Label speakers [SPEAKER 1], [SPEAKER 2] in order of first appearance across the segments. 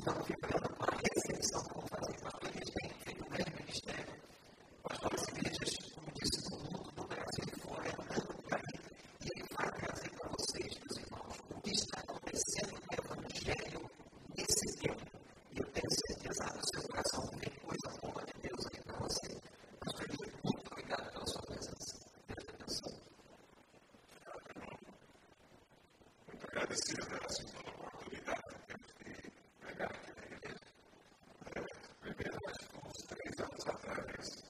[SPEAKER 1] estão vibrando com a mesa, eles estão que barulho, eles têm feito o grande ministério. Pastores e igrejas, como disse, do mundo, do Brasil e fora, andando por aí, e ele vai trazer para vocês, meus irmãos, o que está acontecendo no Evangelho nesse tempo. E eu tenho certeza no seu coração tem coisa boa de Deus aqui para você. Pastor Guilherme, muito obrigado pela sua presença. Deus abençoe. Muito agradecido, abraço. things.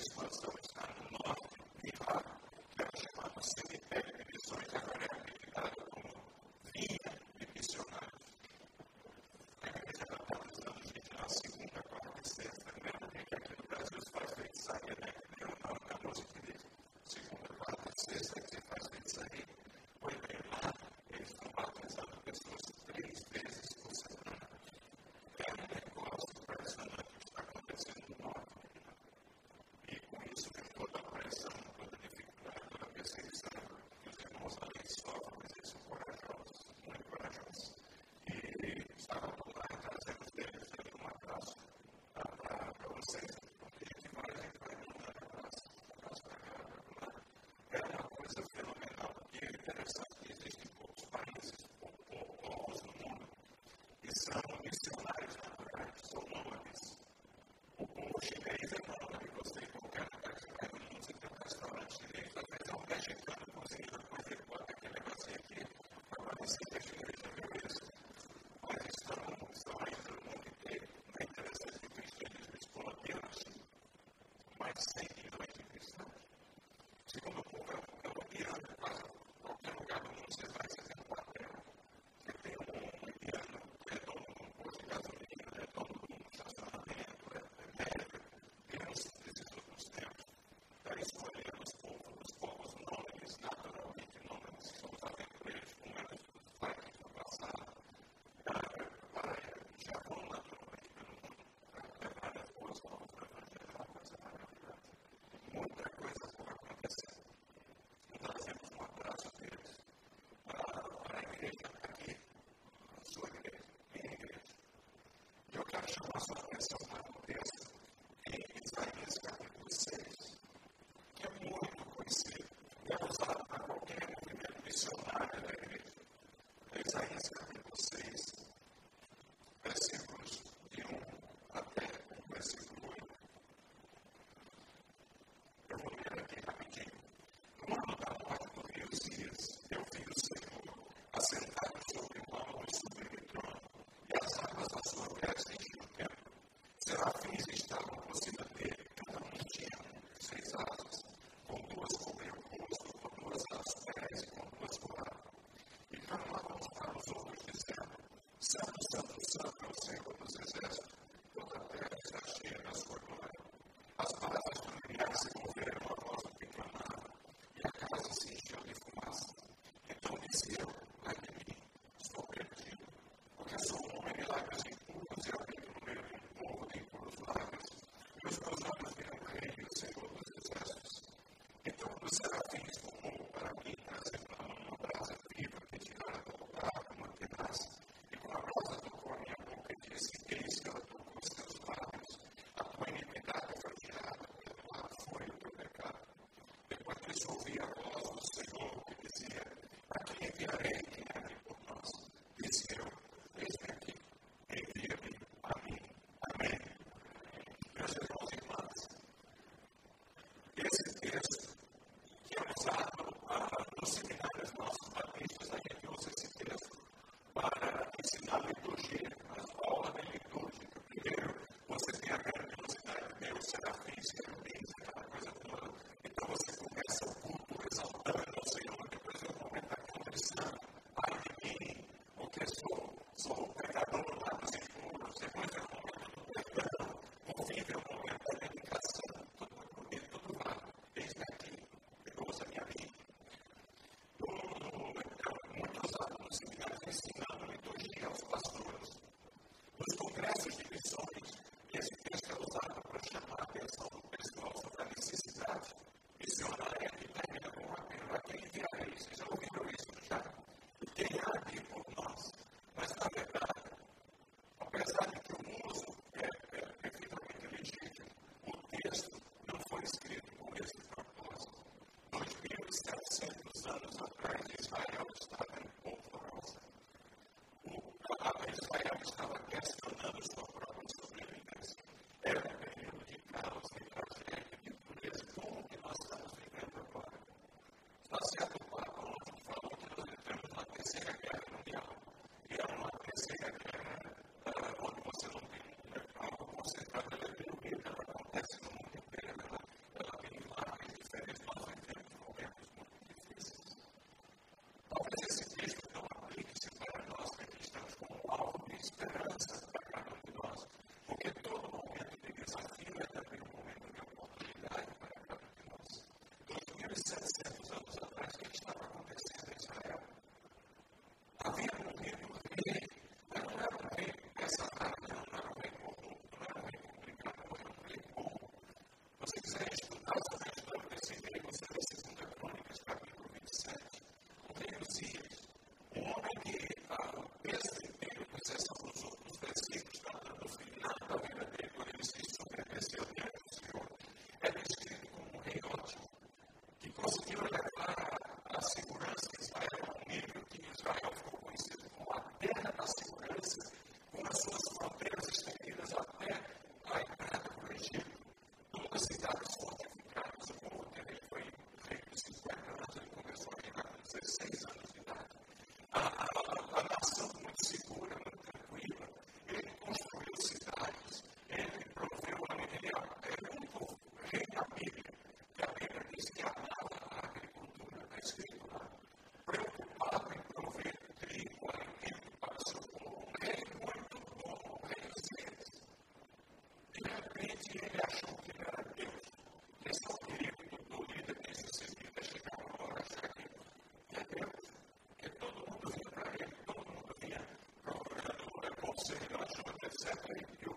[SPEAKER 1] six months, so we that is every single day you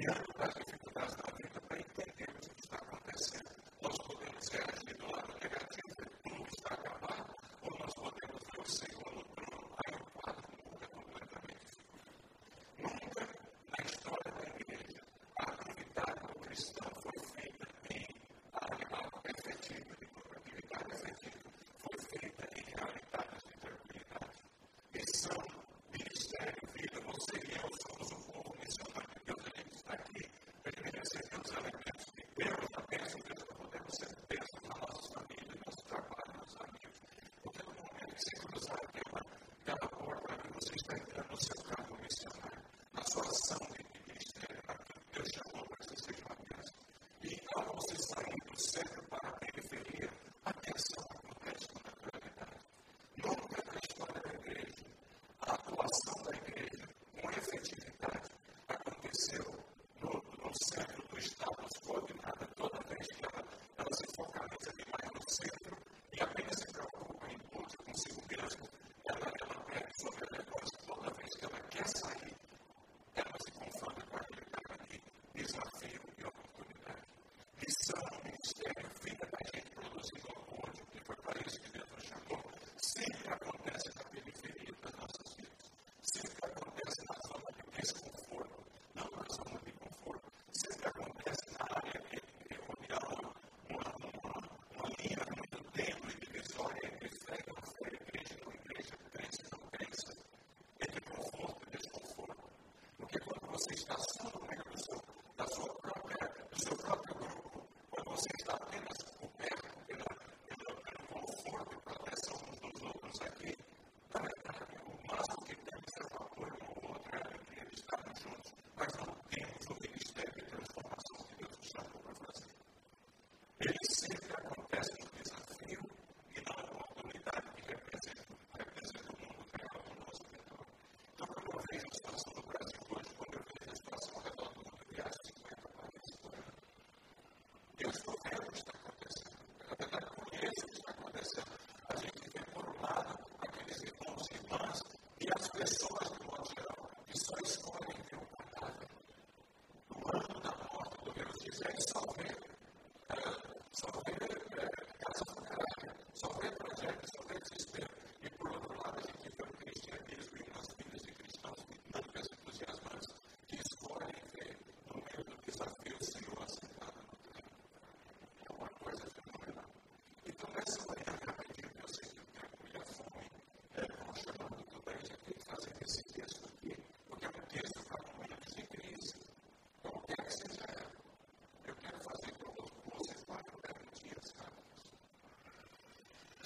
[SPEAKER 1] muito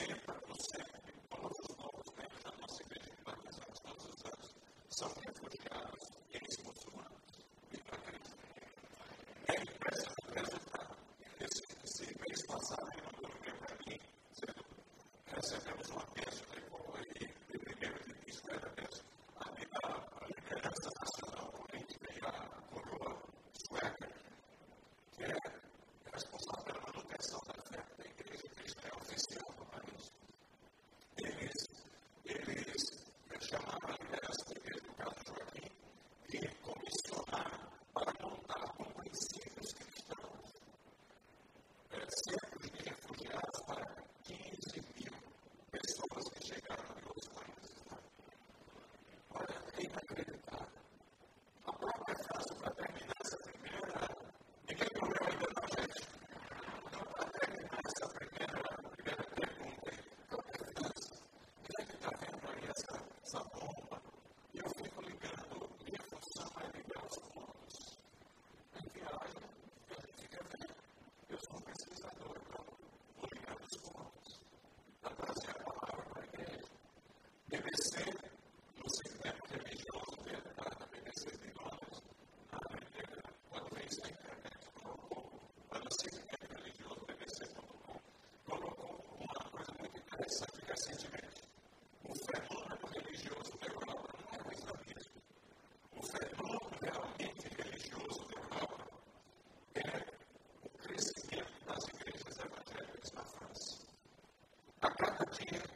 [SPEAKER 1] greater purpose you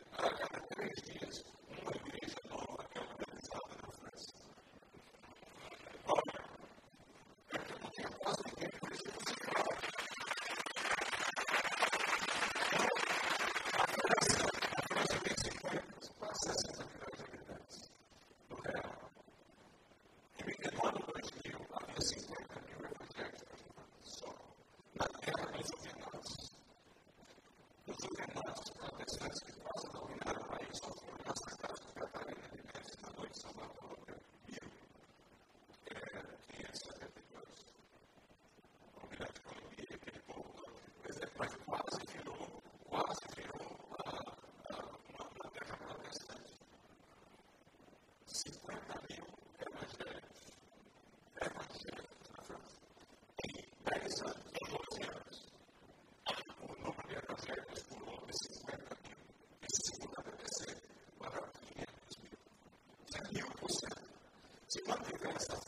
[SPEAKER 1] grace of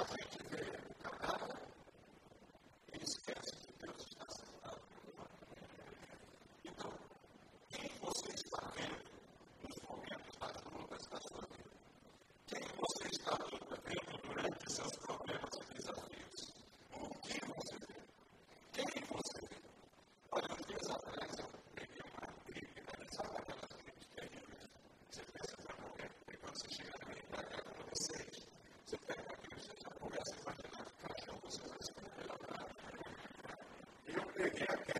[SPEAKER 1] perfect Yeah.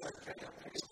[SPEAKER 1] it's okay. I think it's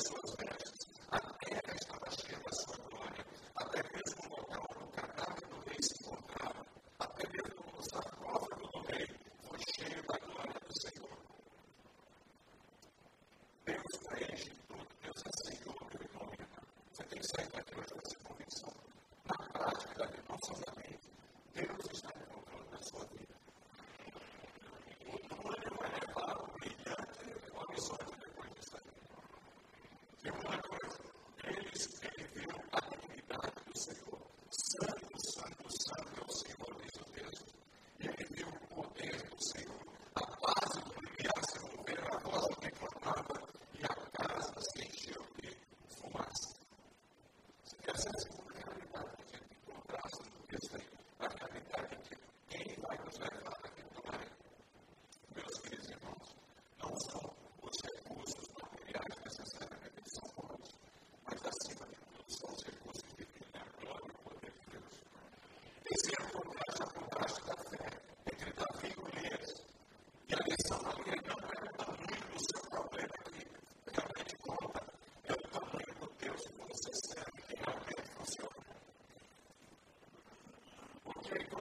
[SPEAKER 1] pessoas presence take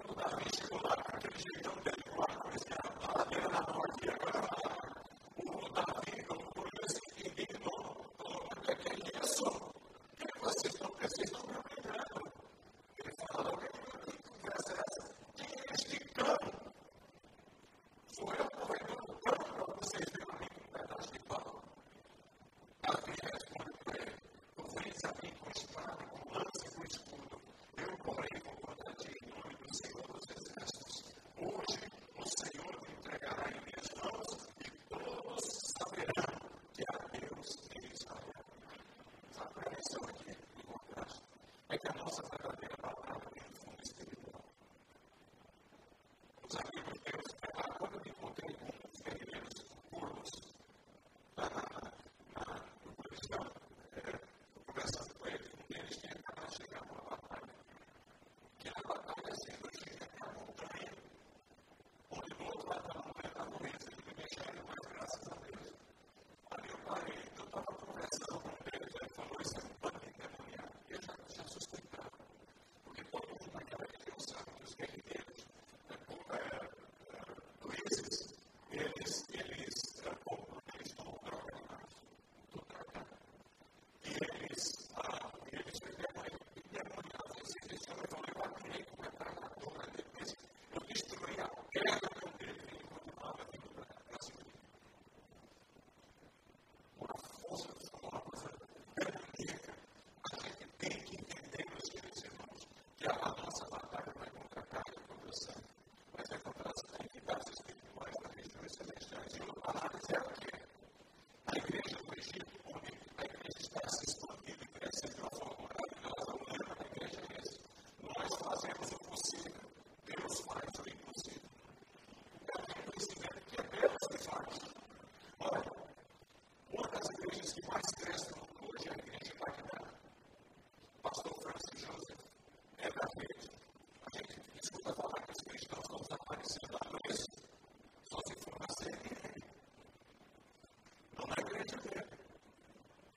[SPEAKER 1] okay,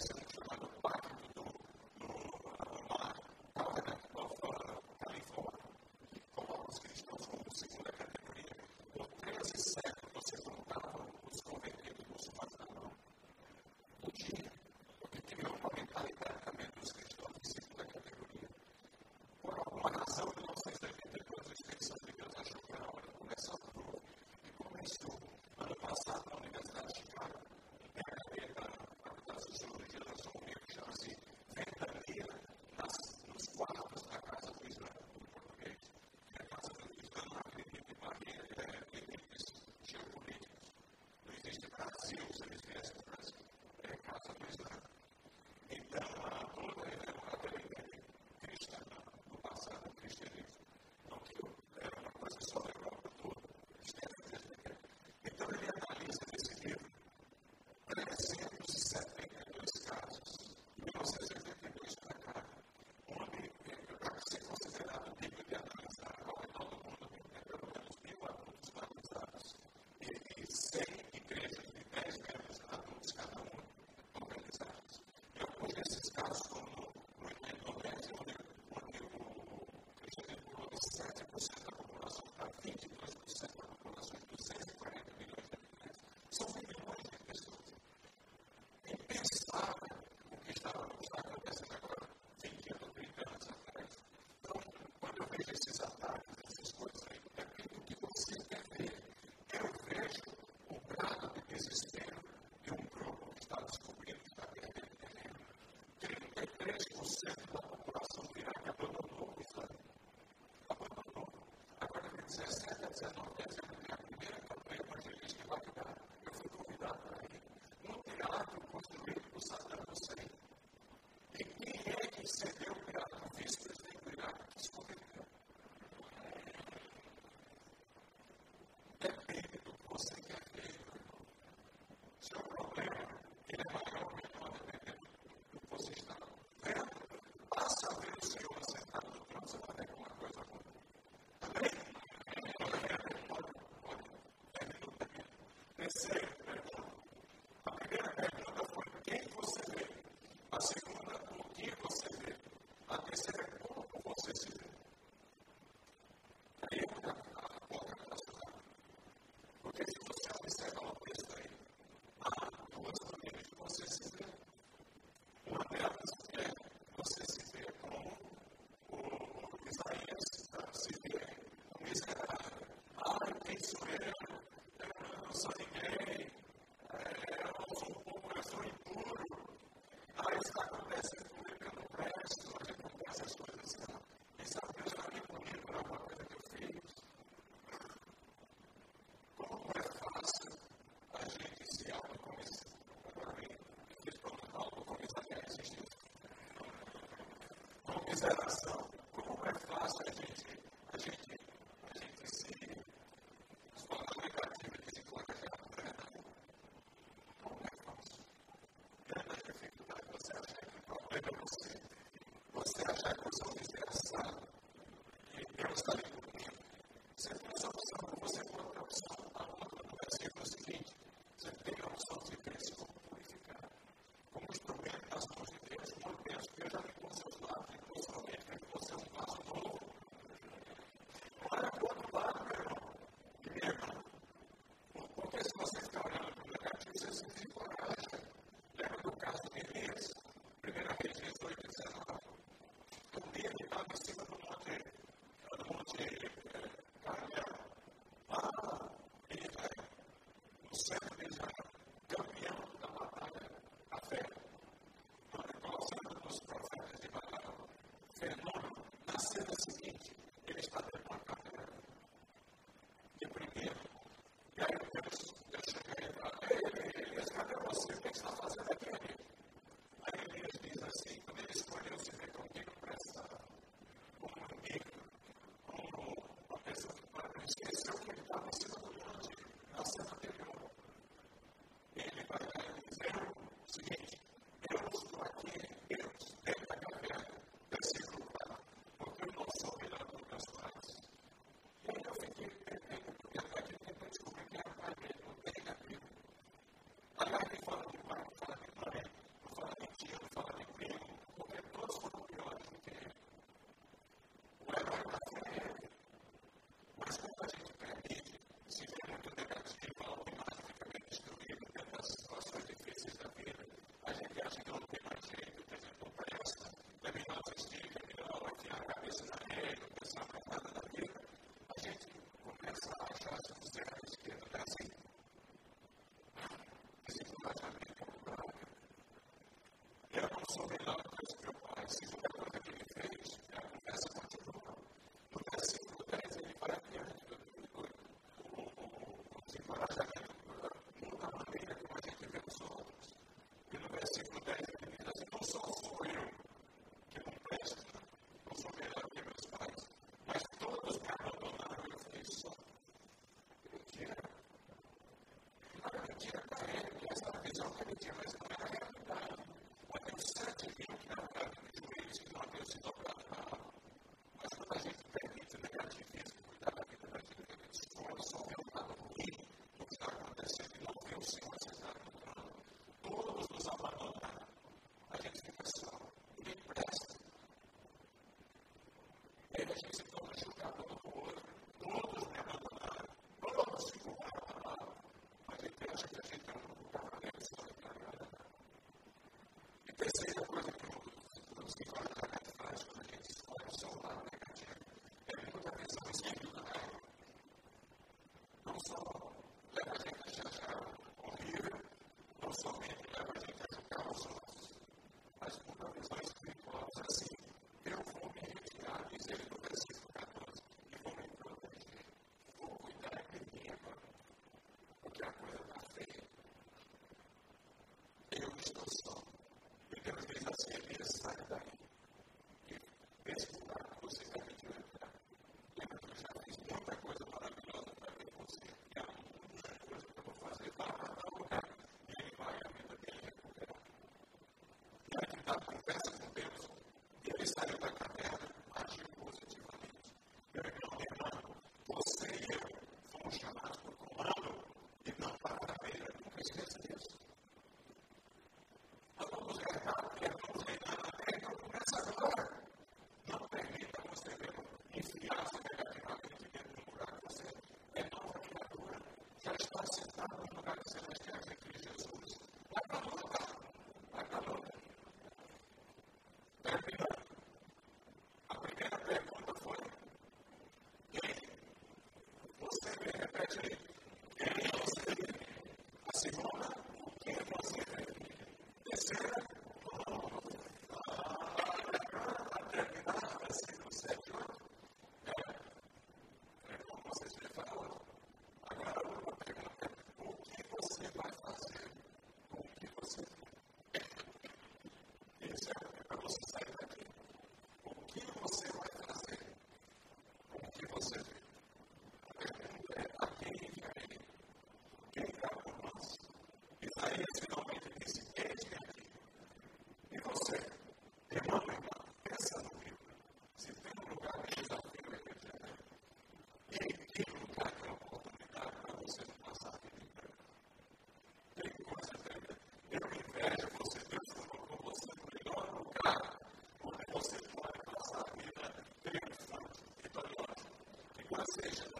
[SPEAKER 1] Ferguson depende do said,
[SPEAKER 2] consideração como é
[SPEAKER 1] fácil a gente, сделали, делайте check whether está sentado no lugar que você não Jesus. decision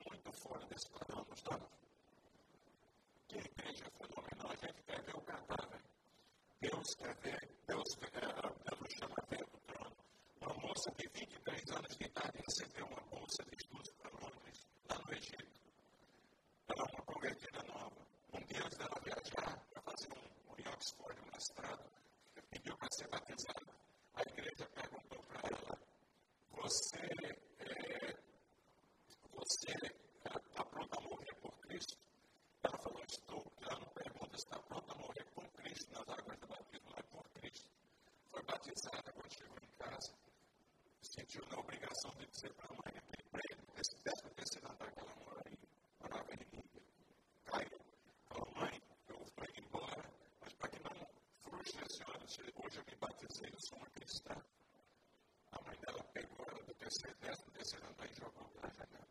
[SPEAKER 1] Escrever, Deus, Deus chama dentro do trono. Uma moça de 23 anos de idade recebeu uma bolsa de estudos para Londres, lá no Egito. Ela é uma convertida nova. Um dia antes dela viajar para fazer um, um em Oxford, um mestrado, pediu para ser batizada. A igreja perguntou para ela: Você, é, você está pronta a morrer por Cristo? Ela falou: Estou. Ela não pergunta se está pronta a morrer por Cristo nas águas da batizada quando chegou em casa, sentiu na obrigação de dizer para a mãe aquele prédio, esse décimo terceiro andar que ela mora aí, morava em Líbia. Caiu. Falou, mãe, eu estou indo embora, mas para que não frustre a senhora, hoje eu me batizei, eu sou uma cristã. A mãe dela pegou ela do terceiro, décimo terceiro andar e jogou para a janela.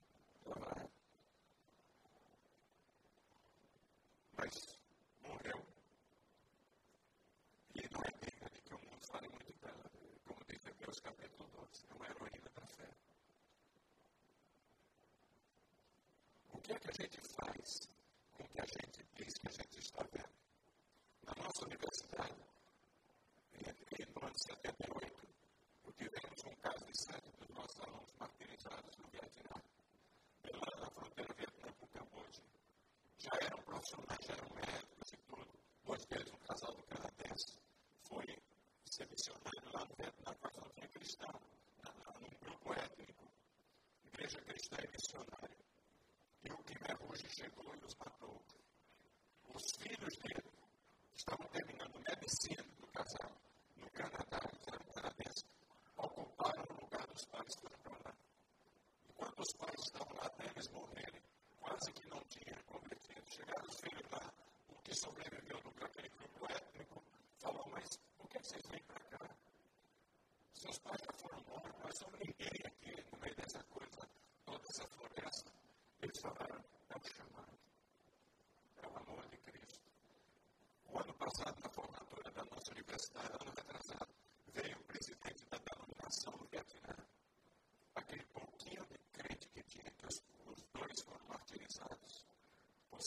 [SPEAKER 1] Ela vai. Mas que é que a gente faz com o que a gente diz que a gente está vendo? Na nossa universidade, em, no ano de 78, tivemos um caso de sete dos nossos alunos martirizados no Vietnã, pela na fronteira Vietnã com o Camboja. Já eram profissionais, já eram médicos e tudo. Dois deles, um casal do canadense, foi ser missionário lá no Vietnã, quase não tinha cristão, num grupo étnico. Igreja cristã e missionária e o Guimarães chegou e os matou. Os filhos dele estavam terminando medicina no casal, no Canadá, eles eram canadenses, ocuparam o lugar dos pais que foram lá. Enquanto os pais estavam lá até eles morrerem, quase que não tinham convertido. Chegaram os filhos lá, o que sobreviveu do aquele grupo étnico, falou, mas por que vocês vêm para cá? Seus pais já foram mortos, mas só ninguém aqui no meio dessa coisa, toda essa floresta. Falaram, é o chamado, é o amor de Cristo. O ano passado, na formatura da nossa universidade, ano retrasado, veio o presidente da denominação do Vietnã. Aquele pouquinho de crente que tinha, que os, os dois foram martirizados por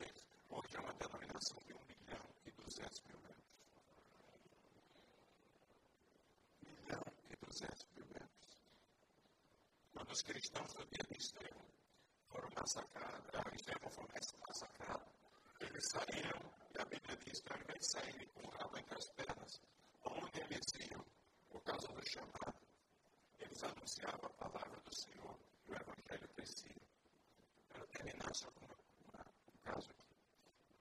[SPEAKER 1] eles. Hoje é uma denominação de 1 milhão e 200 mil membros. 1 milhão e 200 mil membros. Quando os cristãos do dia de Estevão foram massacrados, Estevão foi massacrado. Eles saíram, e a Bíblia diz que ao invés de com o rabo entre as pernas, onde eles iam, por causa do chamado, eles anunciavam a palavra do Senhor e o Evangelho crescia. Quero terminar só com um caso aqui.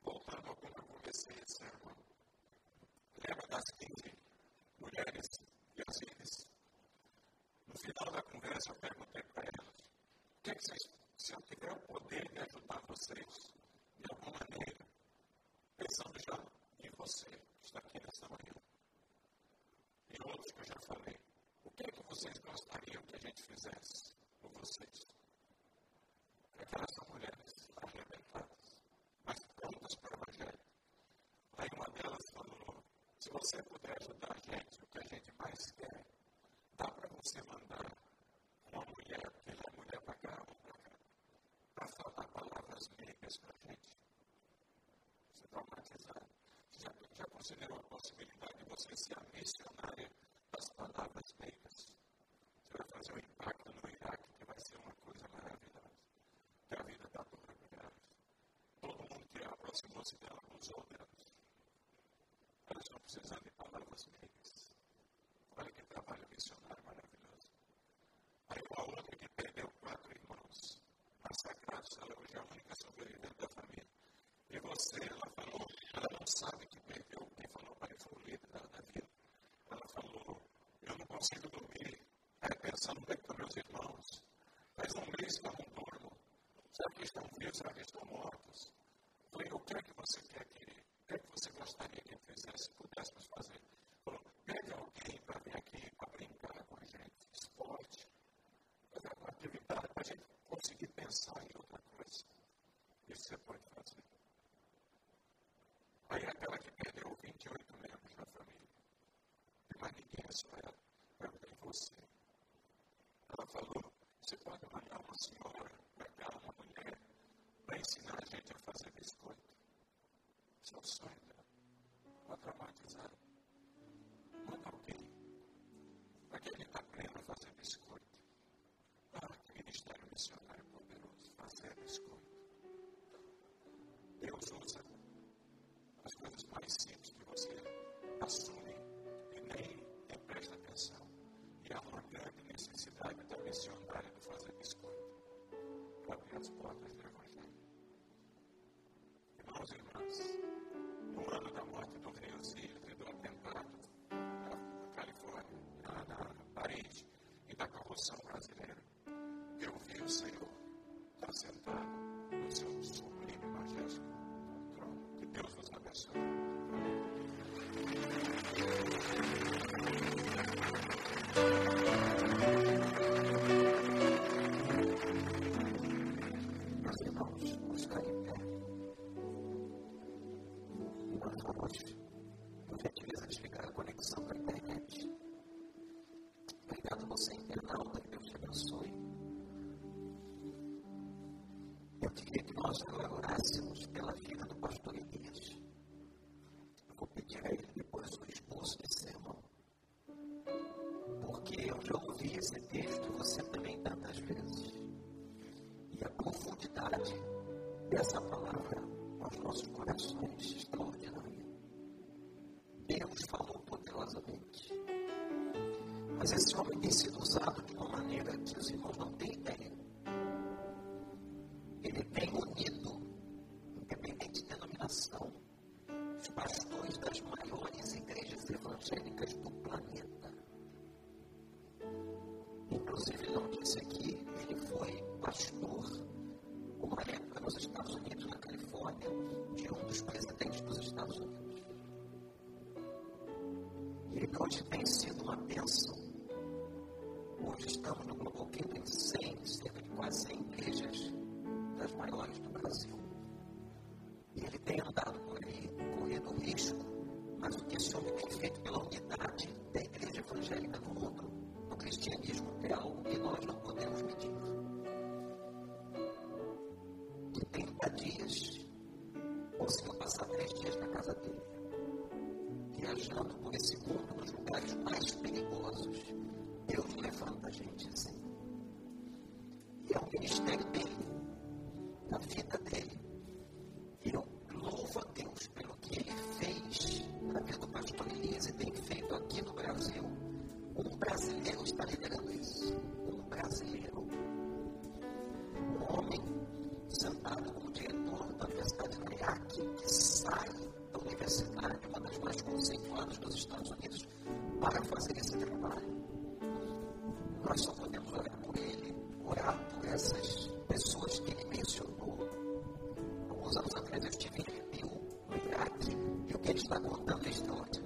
[SPEAKER 1] Voltando ao como eu comecei esse sermão. Lembra das 15 mulheres e as No final da conversa, eu perguntei para elas: o que, é que vocês se eu tiver o poder de ajudar vocês de alguma maneira, pensando já em você que está aqui nessa manhã, e outros que eu já falei, o que é que vocês gostariam que a gente fizesse por vocês? Aquelas são mulheres arrebentadas, mas prontas para o Evangelho. Aí uma delas falou: se você puder ajudar a gente, o que a gente mais quer, dá para você mandar uma mulher, que é mulher para cá, para falar palavras meigas para a gente. Você traumatizado. Já, já considerou a possibilidade de você ser a missionária das palavras meigas? Você vai fazer um impacto no Iraque que vai ser uma coisa maravilhosa. Que a vida está toda grave. Todo mundo que aproximou-se dela usou delas. Elas estão precisando de palavras meigas. Olha que trabalho missionário maravilhoso. Aí uma outra que perdeu quatro irmãos massacrados, ela hoje é a única sobrevivente da família. E você, ela falou, ela não sabe que perdeu, quem falou para foi o líder da, da vida. Ela falou, eu não consigo dormir, aí pensando bem com meus irmãos. Faz um mês que eu não durmo. Será que estão vivos? Será que estão mortos? Falei, o que é que você quer que, o que é que você gostaria que fizesse, pudéssemos fazer? Falou, pegue alguém para vir aqui para brincar com a gente, esporte, fazer uma atividade para a gente conseguir pensar em outra coisa. Isso você pode fazer. Aí aquela que perdeu 28 membros da família. mas ninguém é só ela, ela tem você. Ela falou: você pode mandar uma senhora para uma mulher, para ensinar a gente a fazer biscoito. Esse é o sonho dela, para traumatizar. Manda alguém para que ele aprenda a fazer biscoito. Ministério missionário poderoso, fazer biscoito. Deus usa as coisas mais simples que você assume e nem, presta atenção. E há uma grande necessidade da missionária de fazer biscoito para abrir as portas do Evangelho. Irmãos e irmãs, no ano da morte do Rio Zilda e do atentado na Califórnia, na, na Paris e da corrupção brasileira, eu vi o Senhor estar sentado no seu sublime majestático trono. Que Deus nos abençoe.
[SPEAKER 3] Você, internauta, que Deus te abençoe. Queria que nós orássemos pela vida do pastor Elias. Eu vou pedir a ele depois o esboço de sermão. Porque eu já ouvi esse texto você também tantas vezes. E a profundidade dessa palavra aos nossos corações extraordinária. Deus falou poderosamente. Mas esse homem tem sido usado de uma maneira que os irmãos não evangélicas do planeta. Inclusive, não disse aqui, ele foi pastor, uma época nos Estados Unidos, na Califórnia, de um dos presidentes dos Estados Unidos. E hoje tem sido uma bênção. Hoje estamos no Kingdom em 100, cerca de quase 100 igrejas das maiores do Brasil. E ele tem andado por aí, correndo risco, mas o que esse homem tem feito pela unidade da igreja evangélica no mundo, no cristianismo, é algo que nós não podemos medir. De 30 dias, conseguiu passar três dias na casa dele, viajando por esse mundo nos lugares mais perigosos. Deus levanta a gente assim. E é o ministério dele, da vida dele. E eu louvo a Deus pelo que ele fez pessoas que ele mencionou. Alguns anos atrás eu estive em Erbil, no Iraque, e o que ele está